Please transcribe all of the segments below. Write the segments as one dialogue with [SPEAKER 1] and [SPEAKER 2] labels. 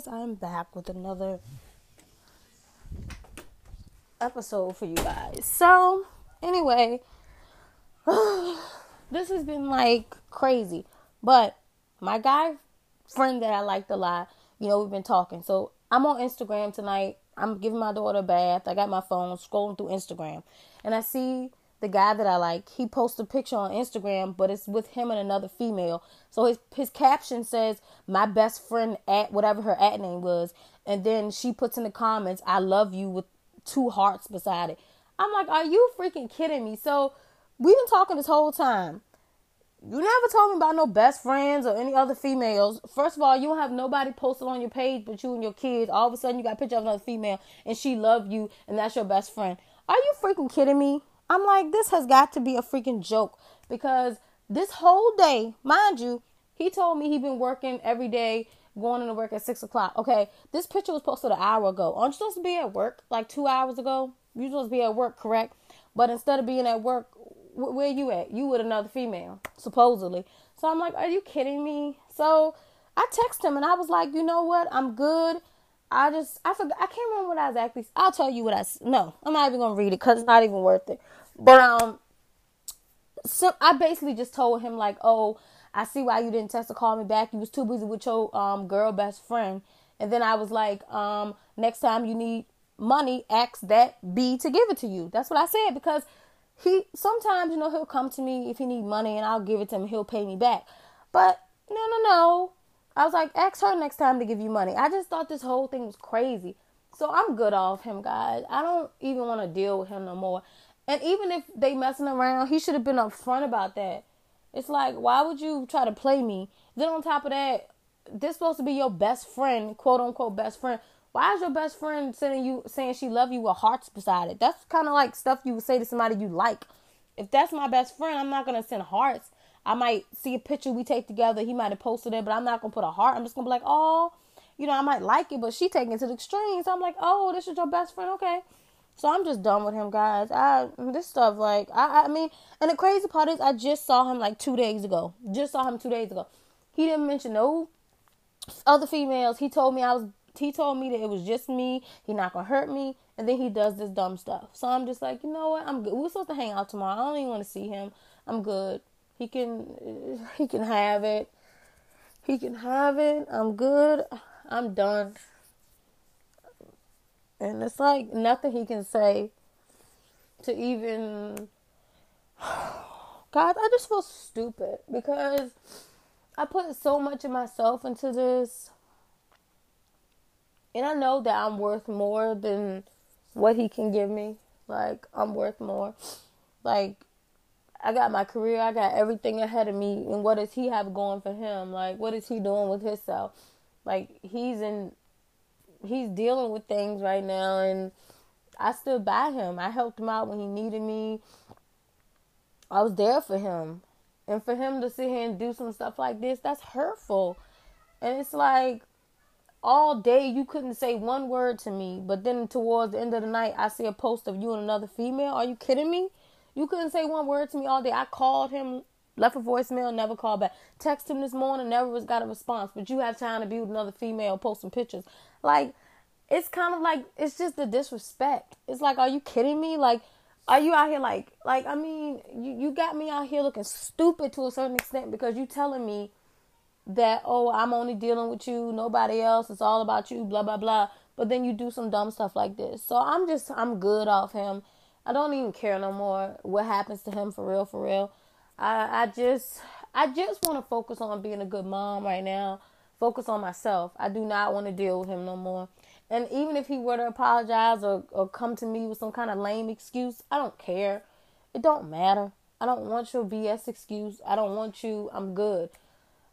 [SPEAKER 1] guys, I'm back with another episode for you guys. So, anyway, this has been like crazy. But my guy friend that I liked a lot, you know, we've been talking. So, I'm on Instagram tonight. I'm giving my daughter a bath. I got my phone scrolling through Instagram. And I see the guy that I like, he posted a picture on Instagram, but it's with him and another female. So his his caption says, "My best friend at whatever her at name was," and then she puts in the comments, "I love you" with two hearts beside it. I'm like, "Are you freaking kidding me?" So we've been talking this whole time. You never told me about no best friends or any other females. First of all, you don't have nobody posted on your page but you and your kids. All of a sudden, you got a picture of another female and she loved you and that's your best friend. Are you freaking kidding me? I'm like, this has got to be a freaking joke because this whole day, mind you, he told me he been working every day, going into work at six o'clock. Okay, this picture was posted an hour ago. Aren't you supposed to be at work like two hours ago? You supposed to be at work, correct? But instead of being at work, wh- where you at? You with another female, supposedly. So I'm like, are you kidding me? So I text him and I was like, you know what? I'm good. I just I forgot I can't remember what I was actually. I'll tell you what I no. I'm not even gonna read it because it's not even worth it. But um, so I basically just told him like, oh, I see why you didn't text or call me back. You was too busy with your um girl best friend. And then I was like, um, next time you need money, ask that B to give it to you. That's what I said because he sometimes you know he'll come to me if he need money and I'll give it to him. He'll pay me back. But no, no, no. I was like, ask her next time to give you money. I just thought this whole thing was crazy. So I'm good off him, guys. I don't even want to deal with him no more. And even if they messing around, he should have been upfront about that. It's like, why would you try to play me? Then on top of that, this supposed to be your best friend, quote unquote best friend. Why is your best friend sending you saying she love you with hearts beside it? That's kind of like stuff you would say to somebody you like. If that's my best friend, I'm not gonna send hearts. I might see a picture we take together. He might have posted it, but I'm not gonna put a heart. I'm just gonna be like, oh, you know, I might like it, but she taking it to the extreme. So I'm like, oh, this is your best friend, okay. So I'm just done with him, guys. I this stuff like I I mean, and the crazy part is I just saw him like two days ago. Just saw him two days ago. He didn't mention no other females. He told me I was. He told me that it was just me. He not gonna hurt me, and then he does this dumb stuff. So I'm just like, you know what? I'm good. We're supposed to hang out tomorrow. I don't even want to see him. I'm good. He can. He can have it. He can have it. I'm good. I'm done. And it's like nothing he can say to even. God, I just feel stupid because I put so much of myself into this. And I know that I'm worth more than what he can give me. Like, I'm worth more. Like, I got my career, I got everything ahead of me. And what does he have going for him? Like, what is he doing with himself? Like, he's in he's dealing with things right now and I stood by him. I helped him out when he needed me. I was there for him. And for him to sit here and do some stuff like this, that's hurtful. And it's like all day you couldn't say one word to me, but then towards the end of the night I see a post of you and another female. Are you kidding me? You couldn't say one word to me all day. I called him, left a voicemail, never called back. Text him this morning, never got a response. But you have time to be with another female, posting pictures. Like, it's kind of like it's just the disrespect. It's like, are you kidding me? Like, are you out here like, like I mean, you you got me out here looking stupid to a certain extent because you telling me that oh I'm only dealing with you, nobody else. It's all about you, blah blah blah. But then you do some dumb stuff like this. So I'm just I'm good off him. I don't even care no more what happens to him for real, for real. I just I just want to focus on being a good mom right now. Focus on myself. I do not want to deal with him no more. And even if he were to apologize or, or come to me with some kind of lame excuse, I don't care. It don't matter. I don't want your BS excuse. I don't want you. I'm good.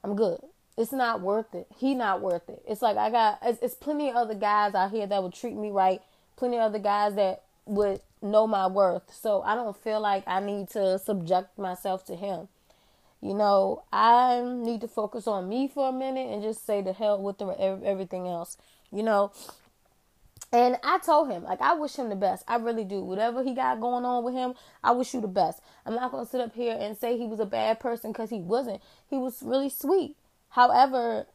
[SPEAKER 1] I'm good. It's not worth it. He not worth it. It's like I got. It's, it's plenty of other guys out here that would treat me right. Plenty of other guys that would know my worth. So I don't feel like I need to subject myself to him. You know, I need to focus on me for a minute and just say the hell with the, everything else. You know, and I told him, like, I wish him the best. I really do. Whatever he got going on with him, I wish you the best. I'm not going to sit up here and say he was a bad person because he wasn't. He was really sweet. However,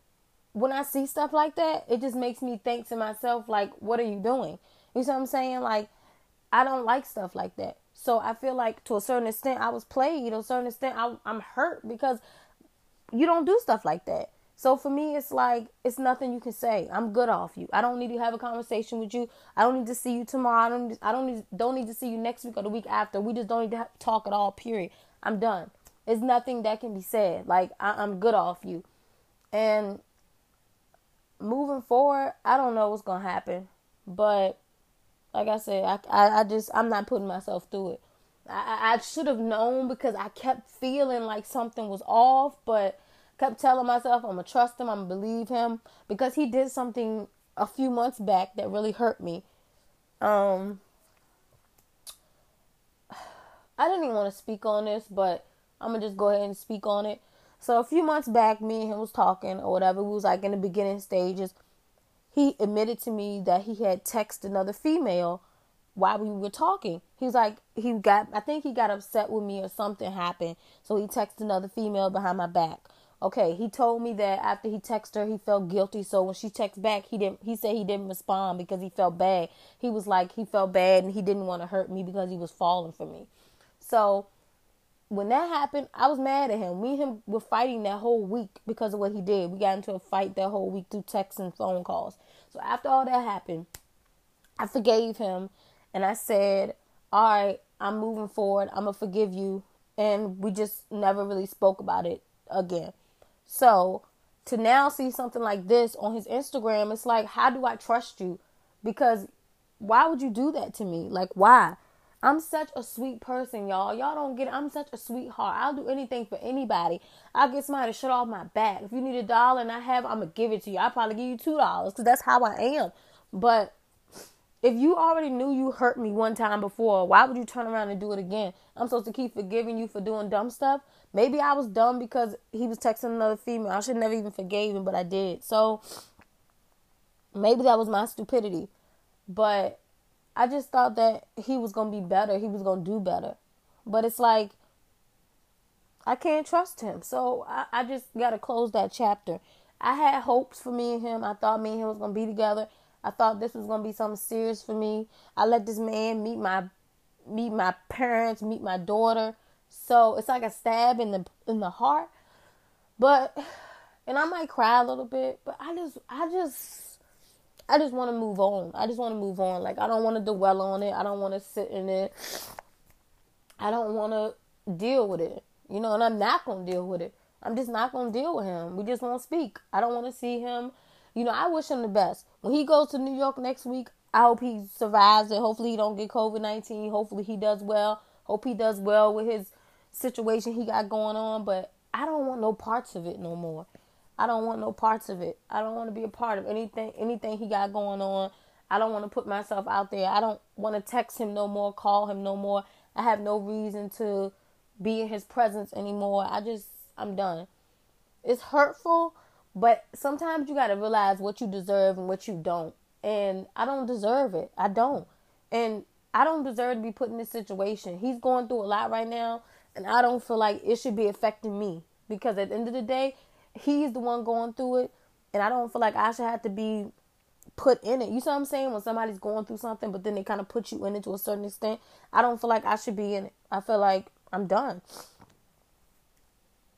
[SPEAKER 1] when I see stuff like that, it just makes me think to myself, like, what are you doing? You see what I'm saying? Like, I don't like stuff like that. So I feel like to a certain extent, I was played. To a certain extent, I, I'm hurt because you don't do stuff like that. So for me, it's like it's nothing you can say. I'm good off you. I don't need to have a conversation with you. I don't need to see you tomorrow. I don't. I don't need. Don't need to see you next week or the week after. We just don't need to talk at all. Period. I'm done. It's nothing that can be said. Like I, I'm good off you. And moving forward, I don't know what's gonna happen, but like I said, I, I, I just I'm not putting myself through it. I, I should have known because I kept feeling like something was off, but kept telling myself I'm gonna trust him, I'm gonna believe him because he did something a few months back that really hurt me. Um, I didn't even want to speak on this, but I'm gonna just go ahead and speak on it. So a few months back, me and him was talking or whatever. We was like in the beginning stages. He admitted to me that he had texted another female while we were talking. He was like, he got, I think he got upset with me or something happened. So he texted another female behind my back. Okay, he told me that after he texted her, he felt guilty. So when she texted back, he didn't. He said he didn't respond because he felt bad. He was like he felt bad and he didn't want to hurt me because he was falling for me. So when that happened, I was mad at him. Me and him were fighting that whole week because of what he did. We got into a fight that whole week through texts and phone calls. So after all that happened, I forgave him and I said, All right, I'm moving forward. I'm going to forgive you. And we just never really spoke about it again. So to now see something like this on his Instagram, it's like, How do I trust you? Because why would you do that to me? Like, why? I'm such a sweet person, y'all. Y'all don't get it. I'm such a sweetheart. I'll do anything for anybody. I'll get somebody to shut off my back. If you need a dollar and I have, I'm gonna give it to you. I'll probably give you two dollars because that's how I am. But if you already knew you hurt me one time before, why would you turn around and do it again? I'm supposed to keep forgiving you for doing dumb stuff. Maybe I was dumb because he was texting another female. I should never even forgave him, but I did. So maybe that was my stupidity. But I just thought that he was gonna be better. He was gonna do better. But it's like I can't trust him. So I, I just gotta close that chapter. I had hopes for me and him. I thought me and him was gonna be together. I thought this was gonna be something serious for me. I let this man meet my meet my parents, meet my daughter. So it's like a stab in the in the heart. But and I might cry a little bit, but I just I just I just want to move on. I just want to move on. Like I don't want to dwell on it. I don't want to sit in it. I don't want to deal with it. You know, and I'm not going to deal with it. I'm just not going to deal with him. We just won't speak. I don't want to see him. You know, I wish him the best. When he goes to New York next week, I hope he survives it. Hopefully he don't get COVID-19. Hopefully he does well. Hope he does well with his situation he got going on, but I don't want no parts of it no more. I don't want no parts of it. I don't want to be a part of anything anything he got going on. I don't want to put myself out there. I don't want to text him no more, call him no more. I have no reason to be in his presence anymore. I just I'm done. It's hurtful, but sometimes you got to realize what you deserve and what you don't. And I don't deserve it. I don't. And I don't deserve to be put in this situation. He's going through a lot right now, and I don't feel like it should be affecting me because at the end of the day, he's the one going through it, and I don't feel like I should have to be put in it. You see what I'm saying? When somebody's going through something, but then they kind of put you in it to a certain extent, I don't feel like I should be in it. I feel like I'm done.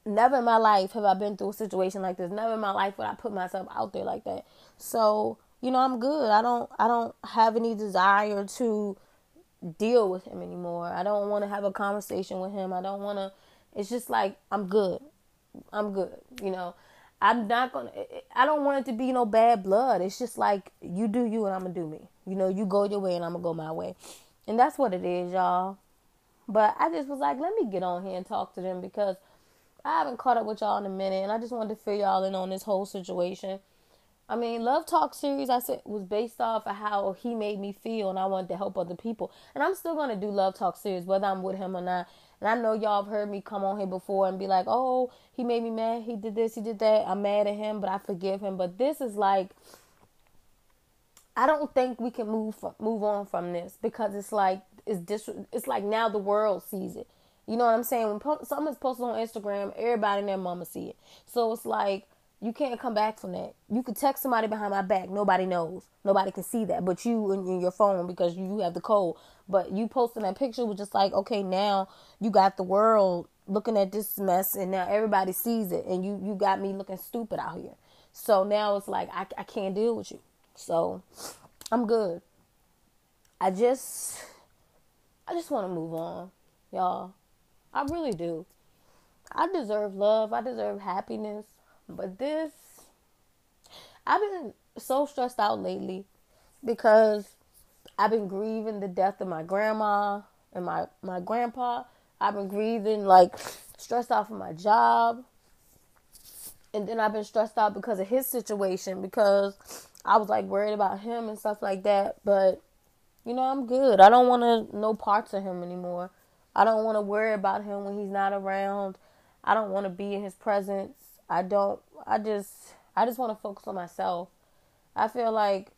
[SPEAKER 1] Never in my life have I been through a situation like this. Never in my life would I put myself out there like that. So, you know, I'm good. I don't I don't have any desire to deal with him anymore. I don't want to have a conversation with him. I don't want to it's just like I'm good. I'm good. You know, I'm not gonna. I don't want it to be no bad blood. It's just like you do you and I'm gonna do me. You know, you go your way and I'm gonna go my way, and that's what it is, y'all. But I just was like, let me get on here and talk to them because I haven't caught up with y'all in a minute, and I just wanted to fill y'all in on this whole situation. I mean, Love Talk series I said was based off of how he made me feel, and I wanted to help other people. And I'm still gonna do Love Talk series whether I'm with him or not. And I know y'all have heard me come on here before and be like, "Oh, he made me mad. He did this. He did that. I'm mad at him, but I forgive him." But this is like, I don't think we can move move on from this because it's like it's dis- It's like now the world sees it. You know what I'm saying? When po- something's posted on Instagram, everybody and their mama see it. So it's like You can't come back from that. You could text somebody behind my back. Nobody knows. Nobody can see that, but you in, your phone because you have the code. But you posting that picture was just like, okay, now you got the world looking at this mess, and now everybody sees it, and you you got me looking stupid out here. So now it's like I I can't deal with you. So I'm good. I just I just want to move on, y'all. I really do. I deserve love. I deserve happiness. But this, I've been so stressed out lately because I've been grieving the death of my grandma and my, my grandpa. I've been grieving, like, stressed out for my job. And then I've been stressed out because of his situation because I was, like, worried about him and stuff like that. But, you know, I'm good. I don't want to know parts of him anymore. I don't want to worry about him when he's not around. I don't want to be in his presence. I don't I just I just want to focus on myself. I feel like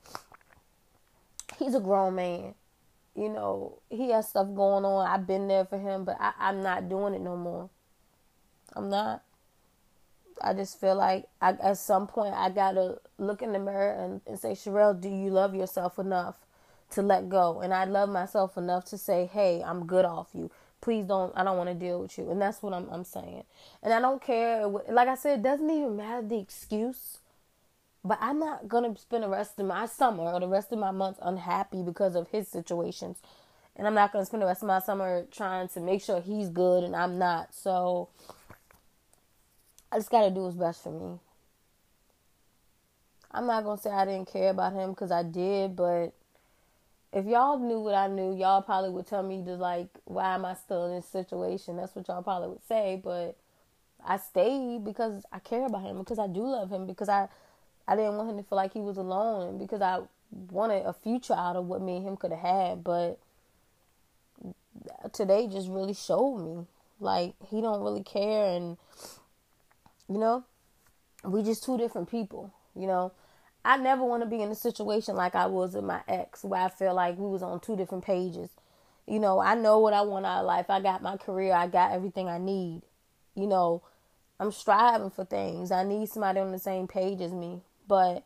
[SPEAKER 1] he's a grown man. You know, he has stuff going on. I've been there for him, but I, I'm not doing it no more. I'm not. I just feel like I, at some point I gotta look in the mirror and, and say, Sherelle, do you love yourself enough to let go? And I love myself enough to say, hey, I'm good off you please don't i don't want to deal with you. And that's what I'm, I'm saying. And i don't care like i said it doesn't even matter the excuse but i'm not gonna spend the rest of my summer or the rest of my months unhappy because of his situations. And i'm not gonna spend the rest of my summer trying to make sure he's good and i'm not. So i just gotta do what's best for me. I'm not gonna say i didn't care about him because i did but if y'all knew what I knew, y'all probably would tell me to like, why am I still in this situation? That's what y'all probably would say, but I stayed because I care about him, because I do love him, because I I didn't want him to feel like he was alone, and because I wanted a future out of what me and him could have had. But today just really showed me like he don't really care, and you know, we just two different people. You know, I never want to be in a situation like I was with my ex, where I feel like we was on two different pages. You know, I know what I want out of life. I got my career. I got everything I need. You know, I'm striving for things. I need somebody on the same page as me. But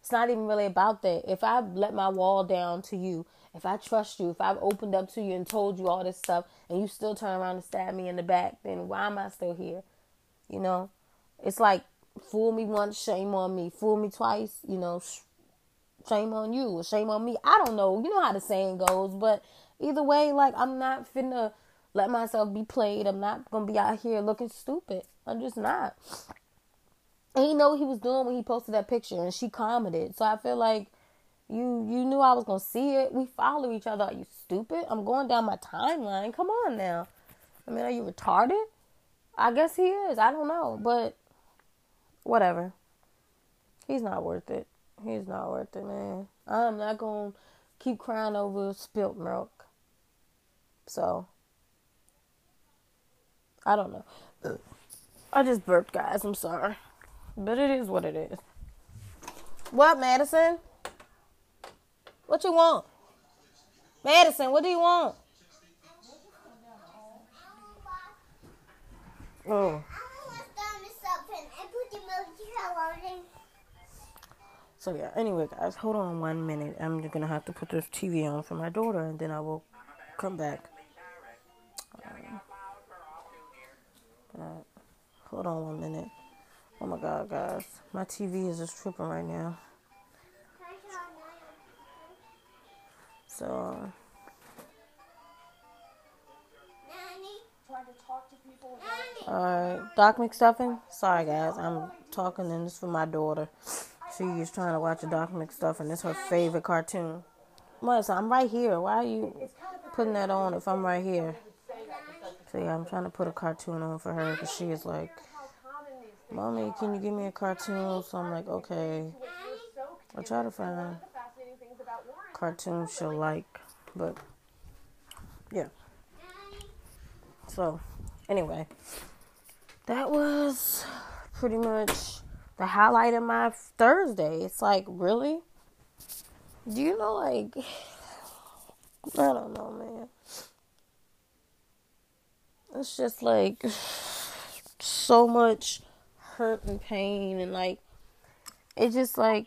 [SPEAKER 1] it's not even really about that. If I let my wall down to you, if I trust you, if I've opened up to you and told you all this stuff, and you still turn around and stab me in the back, then why am I still here? You know, it's like fool me once, shame on me. Fool me twice, you know, shame on you or shame on me. I don't know. You know how the saying goes, but either way, like I'm not finna let myself be played. I'm not gonna be out here looking stupid. I'm just not. And he know what he was doing when he posted that picture, and she commented. So I feel like you you knew I was gonna see it. We follow each other. Are you stupid? I'm going down my timeline. Come on now. I mean, are you retarded? I guess he is. I don't know, but whatever. He's not worth it. He's not worth it, man. I'm not gonna keep crying over spilt milk. So I don't know. I just burped, guys. I'm sorry, but it is what it is. What, Madison? What you want? Madison, what do you want? Oh. So yeah, anyway guys, hold on one minute. I'm gonna have to put this TV on for my daughter and then I will come back. Um, uh, hold on one minute. Oh my god guys. My TV is just tripping right now. So Alright, Doc McStuffin. Sorry guys, I'm talking and this for my daughter. She is trying to watch a Doc McStuffin. It's her favorite cartoon. Melissa, I'm right here. Why are you putting that on if I'm right here? So yeah, I'm trying to put a cartoon on for her because she is like, Mommy, can you give me a cartoon? So I'm like, okay. I'll try to find cartoons she'll like. But yeah. So anyway, that was pretty much the highlight of my Thursday. It's like, really? Do you know, like, I don't know, man. It's just like so much hurt and pain and like it's just like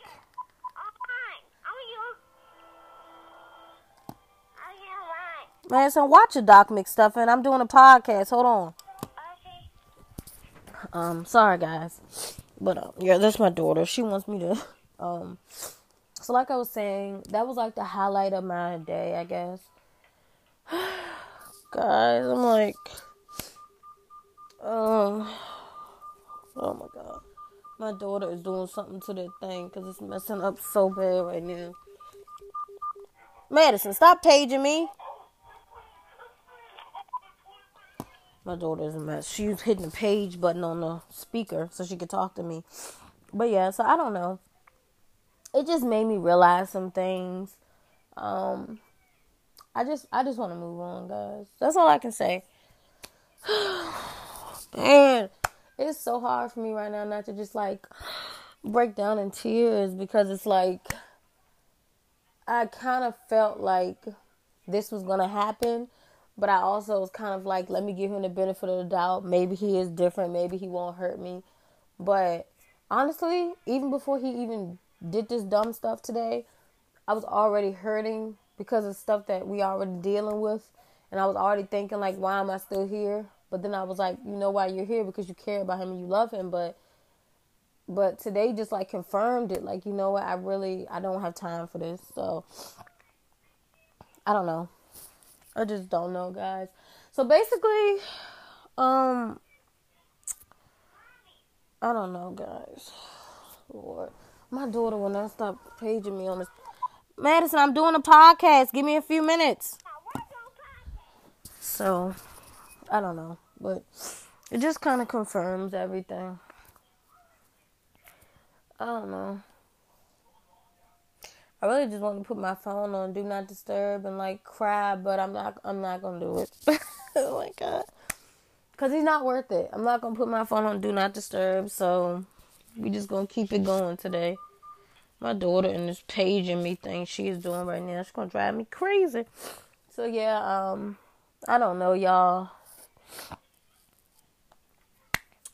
[SPEAKER 1] Man, so watch a Doc McStuffin. I'm doing a podcast. Hold on. Um, sorry guys, but um, yeah, that's my daughter. She wants me to. Um, so like I was saying, that was like the highlight of my day, I guess. guys, I'm like, um, oh my god, my daughter is doing something to that thing because it's messing up so bad right now. Madison, stop paging me. My daughter's a mess. was hitting the page button on the speaker so she could talk to me. But yeah, so I don't know. It just made me realize some things. Um, I just I just want to move on, guys. That's all I can say. Man, it's so hard for me right now not to just like break down in tears because it's like I kind of felt like this was gonna happen but I also was kind of like, let me give him the benefit of the doubt. Maybe he is different. Maybe he won't hurt me. But honestly, even before he even did this dumb stuff today, I was already hurting because of stuff that we already dealing with. And I was already thinking like, why am I still here? But then I was like, you know why you're here because you care about him and you love him. But but today just like confirmed it. Like, you know what? I really I don't have time for this. So I don't know. I just don't know, guys. So basically, um, I don't know, guys. Lord, my daughter will not stop paging me on this. Madison, I'm doing a podcast. Give me a few minutes. So, I don't know, but it just kind of confirms everything. I don't know. I really just want to put my phone on do not disturb and like cry, but I'm not I'm not gonna do it. oh my god. Cause he's not worth it. I'm not gonna put my phone on do not disturb, so we just gonna keep it going today. My daughter and this paging me thing she is doing right now, she's gonna drive me crazy. So yeah, um I don't know y'all.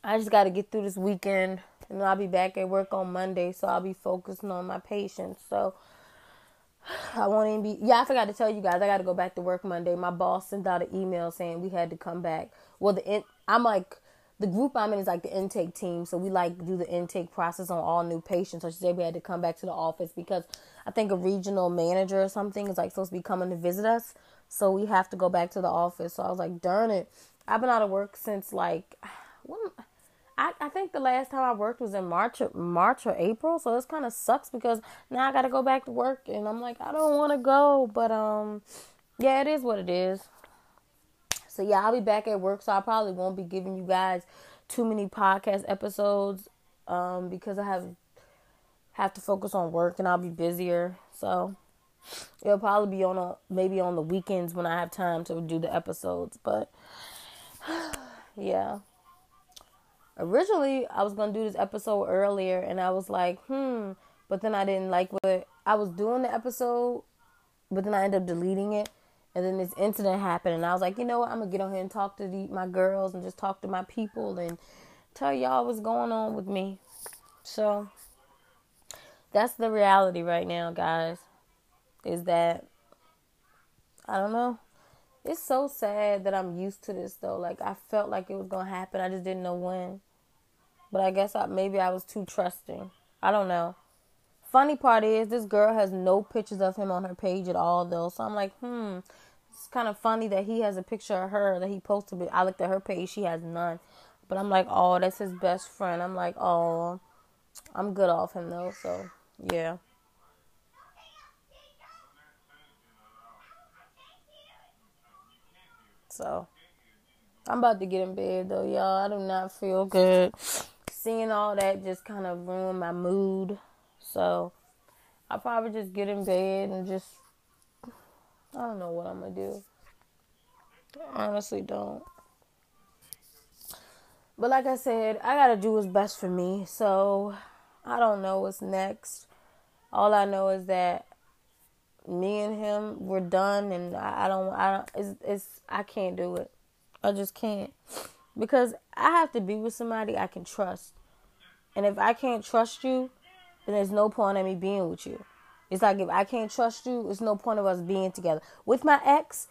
[SPEAKER 1] I just gotta get through this weekend and I'll be back at work on Monday, so I'll be focusing on my patients. So I won't even be. Yeah, I forgot to tell you guys. I got to go back to work Monday. My boss sent out an email saying we had to come back. Well, the in, I'm like the group I'm in is like the intake team, so we like do the intake process on all new patients. So said we had to come back to the office because I think a regional manager or something is like supposed to be coming to visit us. So we have to go back to the office. So I was like, darn it. I've been out of work since like when I, I think the last time I worked was in March or, March or April, so this kind of sucks because now I got to go back to work and I'm like I don't want to go, but um yeah, it is what it is. So yeah, I'll be back at work, so I probably won't be giving you guys too many podcast episodes um because I have have to focus on work and I'll be busier. So it'll probably be on a maybe on the weekends when I have time to do the episodes, but yeah originally I was gonna do this episode earlier, and I was like, hmm, but then I didn't like what I was doing the episode, but then I ended up deleting it, and then this incident happened, and I was like, you know what, I'm gonna get on here and talk to the, my girls and just talk to my people and tell y'all what's going on with me. So that's the reality right now, guys. Is that I don't know. It's so sad that I'm used to this though. Like I felt like it was gonna happen. I just didn't know when. But I guess I, maybe I was too trusting. I don't know. Funny part is this girl has no pictures of him on her page at all though. So I'm like, hmm. It's kind of funny that he has a picture of her that he posted. But I looked at her page. She has none. But I'm like, oh, that's his best friend. I'm like, oh, I'm good off him though. So yeah. So I'm about to get in bed though, y'all. I do not feel good. Seeing all that just kind of ruined my mood. So I'll probably just get in bed and just I don't know what I'm gonna do. I honestly don't. But like I said, I gotta do what's best for me. So I don't know what's next. All I know is that me and him we're done and I, I don't I don't it's, it's I can't do it. I just can't. Because I have to be with somebody I can trust. And if I can't trust you, then there's no point in me being with you. It's like if I can't trust you, it's no point of us being together. With my ex,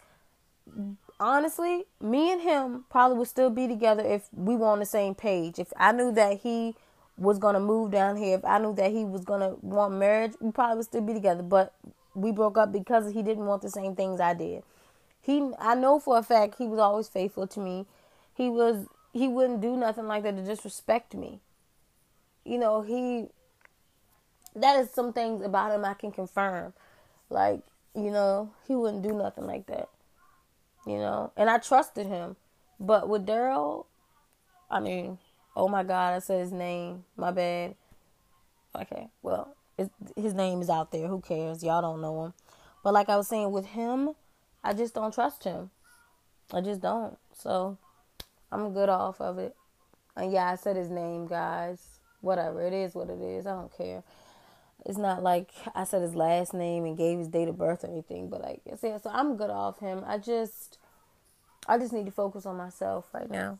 [SPEAKER 1] honestly, me and him probably would still be together if we were on the same page. If I knew that he was gonna move down here, if I knew that he was gonna want marriage, we probably would still be together. But we broke up because he didn't want the same things I did. He, I know for a fact, he was always faithful to me. He was, he wouldn't do nothing like that to disrespect me. You know, he. That is some things about him I can confirm. Like, you know, he wouldn't do nothing like that you know, and I trusted him. But with Daryl, I mean, oh my God, I said his name. My bad. Okay, well, his name is out there. Who cares? Y'all don't know him. But like I was saying, with him, I just don't trust him. I just don't. So I'm good off of it. And yeah, I said his name, guys. Whatever. It is what it is. I don't care. It's not like I said his last name and gave his date of birth or anything, but like said, so I'm good off him. I just I just need to focus on myself right now.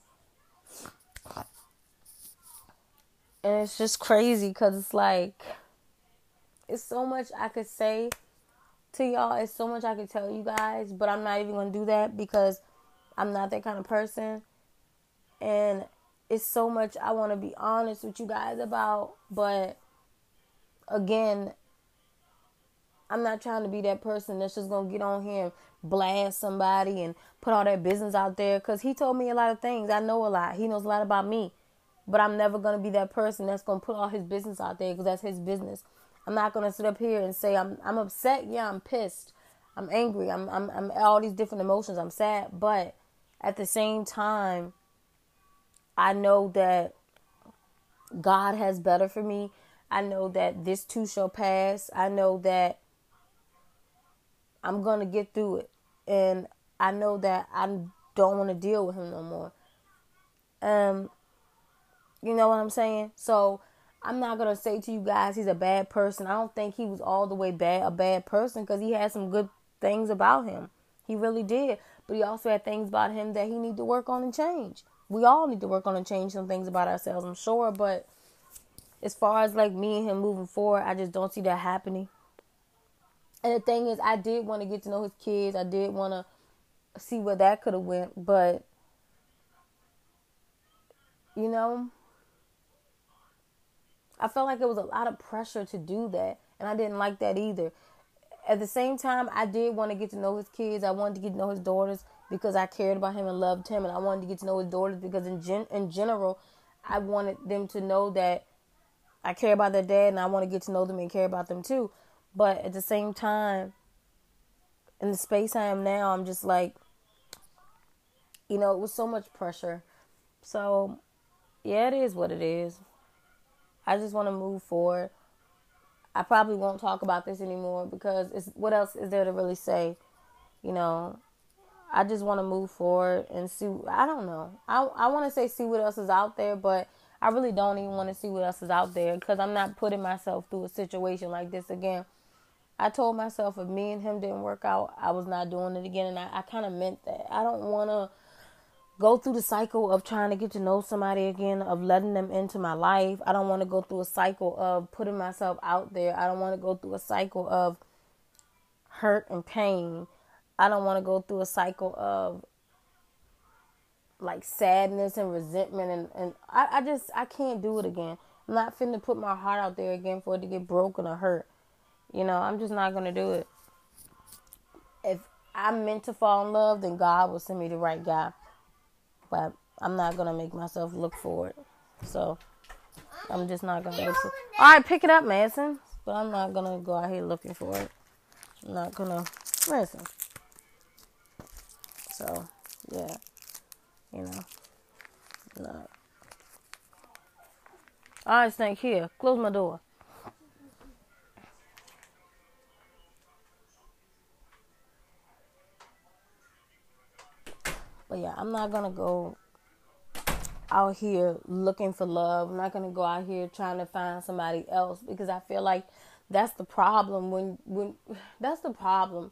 [SPEAKER 1] And it's just crazy because it's like, it's so much I could say to y'all. It's so much I could tell you guys, but I'm not even going to do that because I'm not that kind of person. And it's so much I want to be honest with you guys about, but again, I'm not trying to be that person that's just gonna get on here and blast somebody and put all that business out there. Cause he told me a lot of things. I know a lot. He knows a lot about me, but I'm never gonna be that person that's gonna put all his business out there because that's his business. I'm not gonna sit up here and say I'm I'm upset. Yeah, I'm pissed. I'm angry. I'm I'm I'm all these different emotions. I'm sad, but at the same time, I know that God has better for me. I know that this too shall pass. I know that I'm going to get through it. And I know that I don't want to deal with him no more. Um, you know what I'm saying? So I'm not gonna say to you guys he's a bad person. I don't think he was all the way bad a bad person because he had some good things about him. He really did, but he also had things about him that he need to work on and change. We all need to work on and change some things about ourselves, I'm sure. But as far as like me and him moving forward, I just don't see that happening. And the thing is, I did want to get to know his kids. I did want to see where that could have went, but you know, I felt like it was a lot of pressure to do that, and I didn't like that either. At the same time, I did want to get to know his kids. I wanted to get to know his daughters because I cared about him and loved him, and I wanted to get to know his daughters because in gen- in general, I wanted them to know that I care about their dad, and I want to get to know them and care about them too. But at the same time, in the space I am now, I'm just like, you know, it was so much pressure. So, yeah, it is what it is. I just want to move forward. I probably won't talk about this anymore because it's what else is there to really say? You know, I just want to move forward and see. I don't know. I I want to say see what else is out there, but I really don't even want to see what else is out there because I'm not putting myself through a situation like this again. I told myself if me and him didn't work out, I was not doing it again. And I, I kind of meant that. I don't want to go through the cycle of trying to get to know somebody again, of letting them into my life. I don't want to go through a cycle of putting myself out there. I don't want to go through a cycle of hurt and pain. I don't want to go through a cycle of like sadness and resentment and, and I, I just I can't do it again. I'm not finna put my heart out there again for it to get broken or hurt. You know, I'm just not to do it. If I'm meant to fall in love, then God will send me the right guy. But I'm not to make myself look for it. So I'm just not to look for it. All right, pick it up, Mason. But I'm not to go out here looking for it. I'm not to listen. So, yeah. You know. No. All right, Snake, here. Close my door. I'm not gonna go out here looking for love. I'm not gonna go out here trying to find somebody else because I feel like that's the problem when when that's the problem.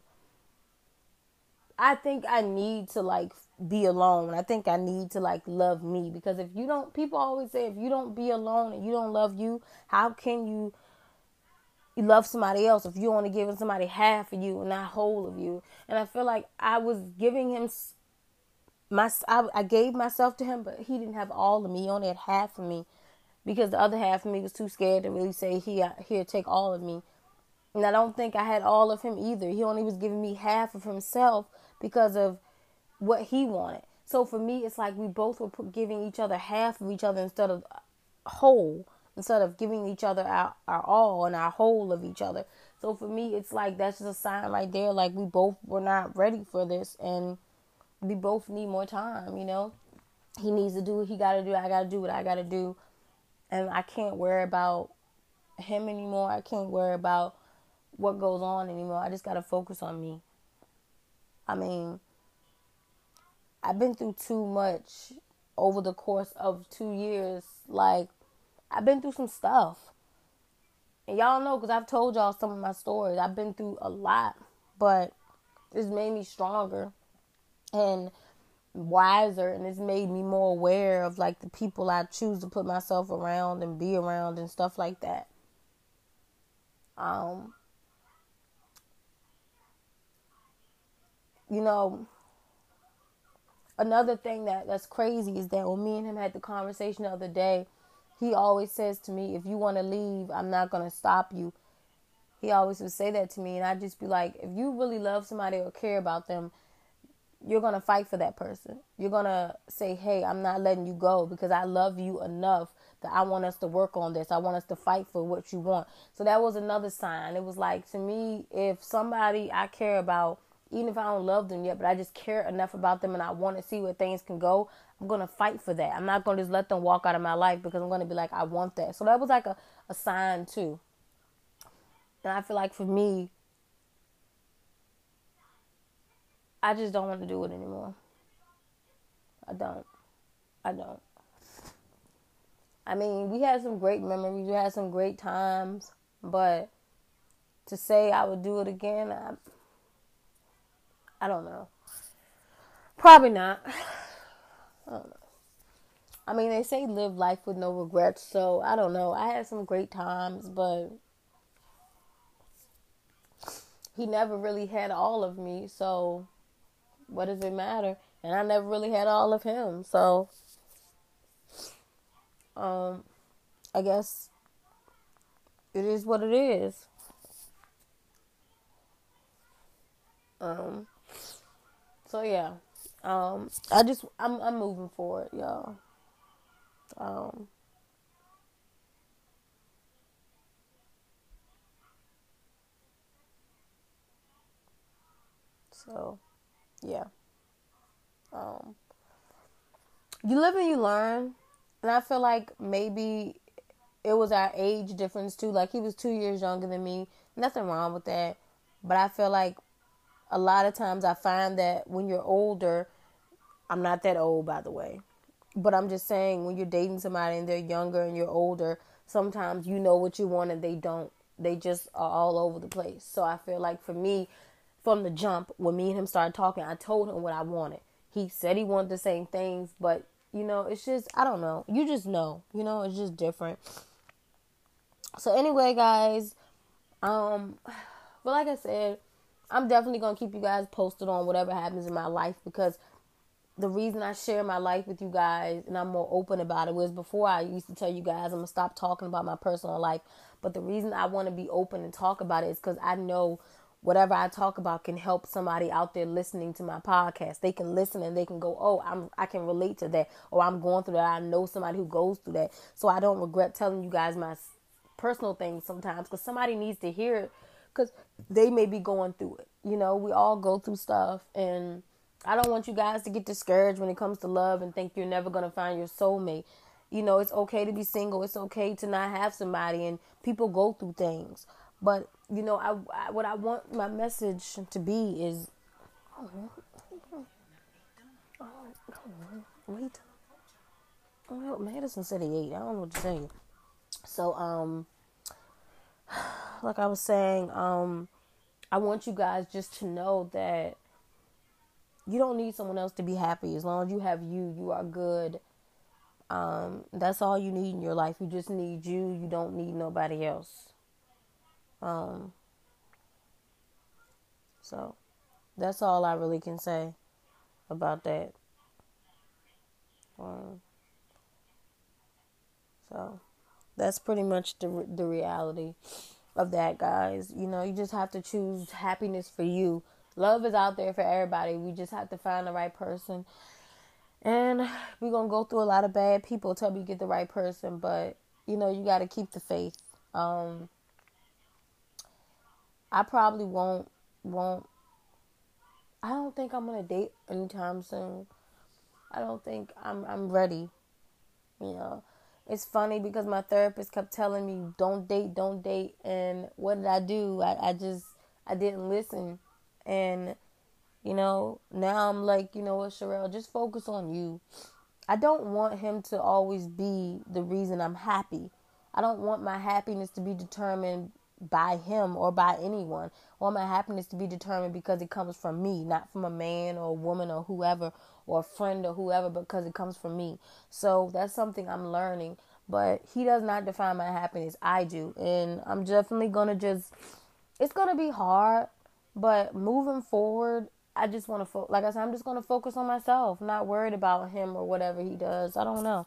[SPEAKER 1] I think I need to like be alone. I think I need to like love me because if you don't people always say if you don't be alone and you don't love you, how can you you love somebody else if you're only giving somebody half of you and not whole of you. And I feel like I was giving him my I, I gave myself to him, but he didn't have all of me. He only had half of me because the other half of me was too scared to really say he uh, here take all of me. And I don't think I had all of him either. He only was giving me half of himself because of what he wanted. So for me, it's like we both were giving each other half of each other instead of uh, whole, instead of giving each other our, our all and our whole of each other. So for me, it's like that's just a sign right there. Like we both were not ready for this, and we both need more time. You know, he needs to do what he got to do. I got to do what I got to do, and I can't worry about him anymore. I can't worry about what goes on anymore. I just got to focus on me. I mean, I've been through too much over the course of two years. Like, I've been through some stuff. And y'all know because I've told y'all some of my stories. I've been through a lot, but it's made me stronger and wiser and it's made me more aware of like the people I choose to put myself around and be around and stuff like that. Um you know, another thing that that's crazy is that when me and him had the conversation the other day, he always says to me, "If you want to leave, I'm not gonna stop you." He always would say that to me, and I'd just be like, "If you really love somebody or care about them, you're gonna fight for that person. You're gonna say, "Hey, I'm not letting you go because I love you enough that I want us to work on this. I want us to fight for what you want." So that was another sign. It was like to me, if somebody I care about even if I don't love them yet, but I just care enough about them and I want to see where things can go, I'm going to fight for that. I'm not going to just let them walk out of my life because I'm going to be like, I want that. So that was like a, a sign too. And I feel like for me, I just don't want to do it anymore. I don't. I don't. I mean, we had some great memories, we had some great times, but to say I would do it again, I, I don't know. Probably not. I don't know. I mean, they say live life with no regrets, so I don't know. I had some great times, but he never really had all of me, so what does it matter? And I never really had all of him, so um I guess it is what it is. Um so yeah, um, I just I'm I'm moving forward, y'all. Um, so yeah. Um, you live and you learn, and I feel like maybe it was our age difference too. Like he was two years younger than me. Nothing wrong with that, but I feel like a lot of times I find that when you're older, I'm not that old, by the way, but I'm just saying when you're dating somebody and they're younger and you're older, sometimes you know what you want and they don't. They just are all over the place. So I feel like for me, from the jump, when me and him started talking, I told him what I wanted. He said he wanted the same things, but you know, it's just I don't know. You just know, you know, it's just different. So anyway, guys, um, but like I said, I'm definitely to keep you guys posted on whatever happens in my life because the reason I share my life with you guys and I'm more open about it was before I used to tell you guys I'm to stop talking about my personal life. But the reason I want to be open and talk about it is because I know whatever I talk about can help somebody out there listening to my podcast. They can listen and they can go, "Oh, I'm I can relate to that," or "I'm going through that." I know somebody who goes through that, so I don't regret telling you guys my personal things sometimes because somebody needs to hear it because they may be going through it. You know, we all go through stuff, and I don't want you guys to get discouraged when it comes to love and think you're never going to find your soulmate. You know, it's okay to be single, it's okay to not have somebody, and people go through things. But, you know, I, I what I want my message to be is. Oh, wait. Well, Madison said he ate. I don't know what to say. So, um, like I was saying, um, I want you guys just to know that you don't need someone else to be happy. As long as you have you, you are good. Um, that's all you need in your life. You just need you. You don't need nobody else. Um, so that's all I really can say about that. Um, so that's pretty much the the reality of that, guys. You know, you just have to choose happiness for you. Love is out there for everybody. We just have to find the right person. And we're going to go through a lot of bad people till we get the right person, but you know, you got to keep the faith. Um I probably won't won't I don't think I'm to date anytime soon. I don't think I'm I'm ready. You know, it's funny because my therapist kept telling me don't date, don't date, and what did I do? I, I just I didn't listen, and you know now I'm like, you know what, Sherelle, just focus on you. I don't want him to always be the reason I'm happy. I don't want my happiness to be determined by him or by anyone. Want my happiness to be determined because it comes from me, not from a man or a woman or whoever or a friend or whoever, because it comes from me. So that's something I'm learning. But he does not define my happiness. I do. And I'm definitely to just, it's to be hard. But moving forward, I just want to, fo- like I said, I'm just to focus on myself, not worried about him or whatever he does. I don't know.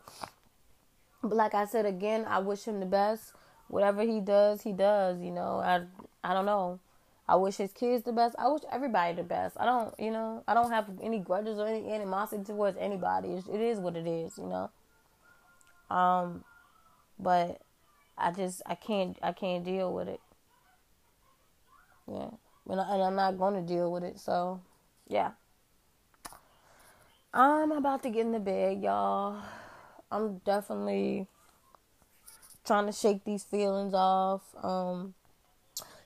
[SPEAKER 1] But like I said again, I wish him the best. Whatever he does, he does. You know, I I don't know. I wish his kids the best. I wish everybody the best. I don't, you know, I don't have any grudges or any animosity towards anybody. It's, it is what it is, you know. Um, but I just I can't I can't deal with it. Yeah, and, I, and I'm not going to deal with it. So, yeah. I'm about to get in the bed, y'all. I'm definitely trying to shake these feelings off. Um,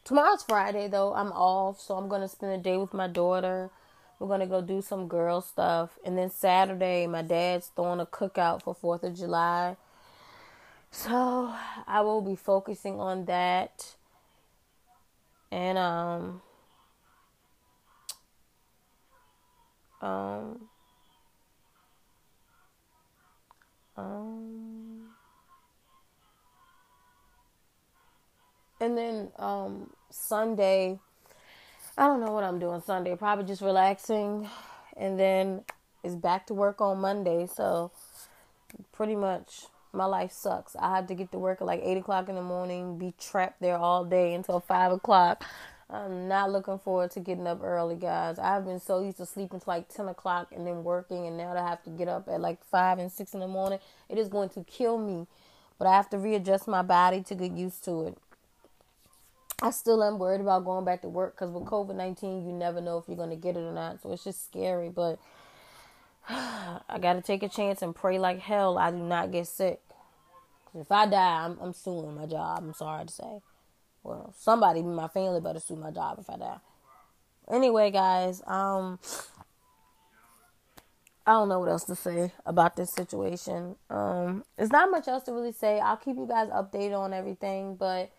[SPEAKER 1] tomorrow's Friday though. I'm off, so I'm gonna spend a day with my daughter. We're gonna go do some girl stuff, and then Saturday, my dad's throwing a cookout for Fourth of July. So I will be focusing on that, and um, um, um. And then um, Sunday, I don't know what I'm doing Sunday. Probably just relaxing. And then it's back to work on Monday. So pretty much my life sucks. I have to get to work at like 8 o'clock in the morning, be trapped there all day until 5 o'clock. I'm not looking forward to getting up early, guys. I've been so used to sleeping till like 10 o'clock and then working, and now I have to get up at like 5 and 6 in the morning. It is going to kill me. But I have to readjust my body to get used to it. I still am worried about going back to work because with COVID 19, you never know if you're going to get it or not. So it's just scary. But I got to take a chance and pray like hell I do not get sick. If I die, I'm, I'm suing my job. I'm sorry to say. Well, somebody in my family better sue my job if I die. Anyway, guys, um, I don't know what else to say about this situation. Um, there's not much else to really say. I'll keep you guys updated on everything, but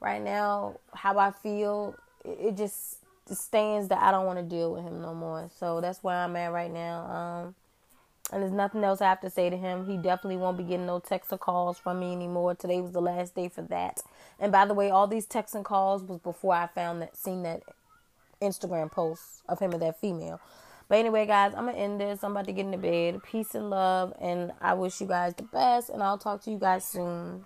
[SPEAKER 1] right now, how I feel, it, just stands that I don't want to deal with him no more. So that's where I'm at right now. Um, and there's nothing else I have to say to him. He definitely won't be getting no texts or calls from me anymore. Today was the last day for that. And by the way, all these texts and calls was before I found that, seen that Instagram post of him and that female. But anyway, guys, I'm gonna end this. I'm about to get into bed. Peace and love, and I wish you guys the best. And I'll talk to you guys soon.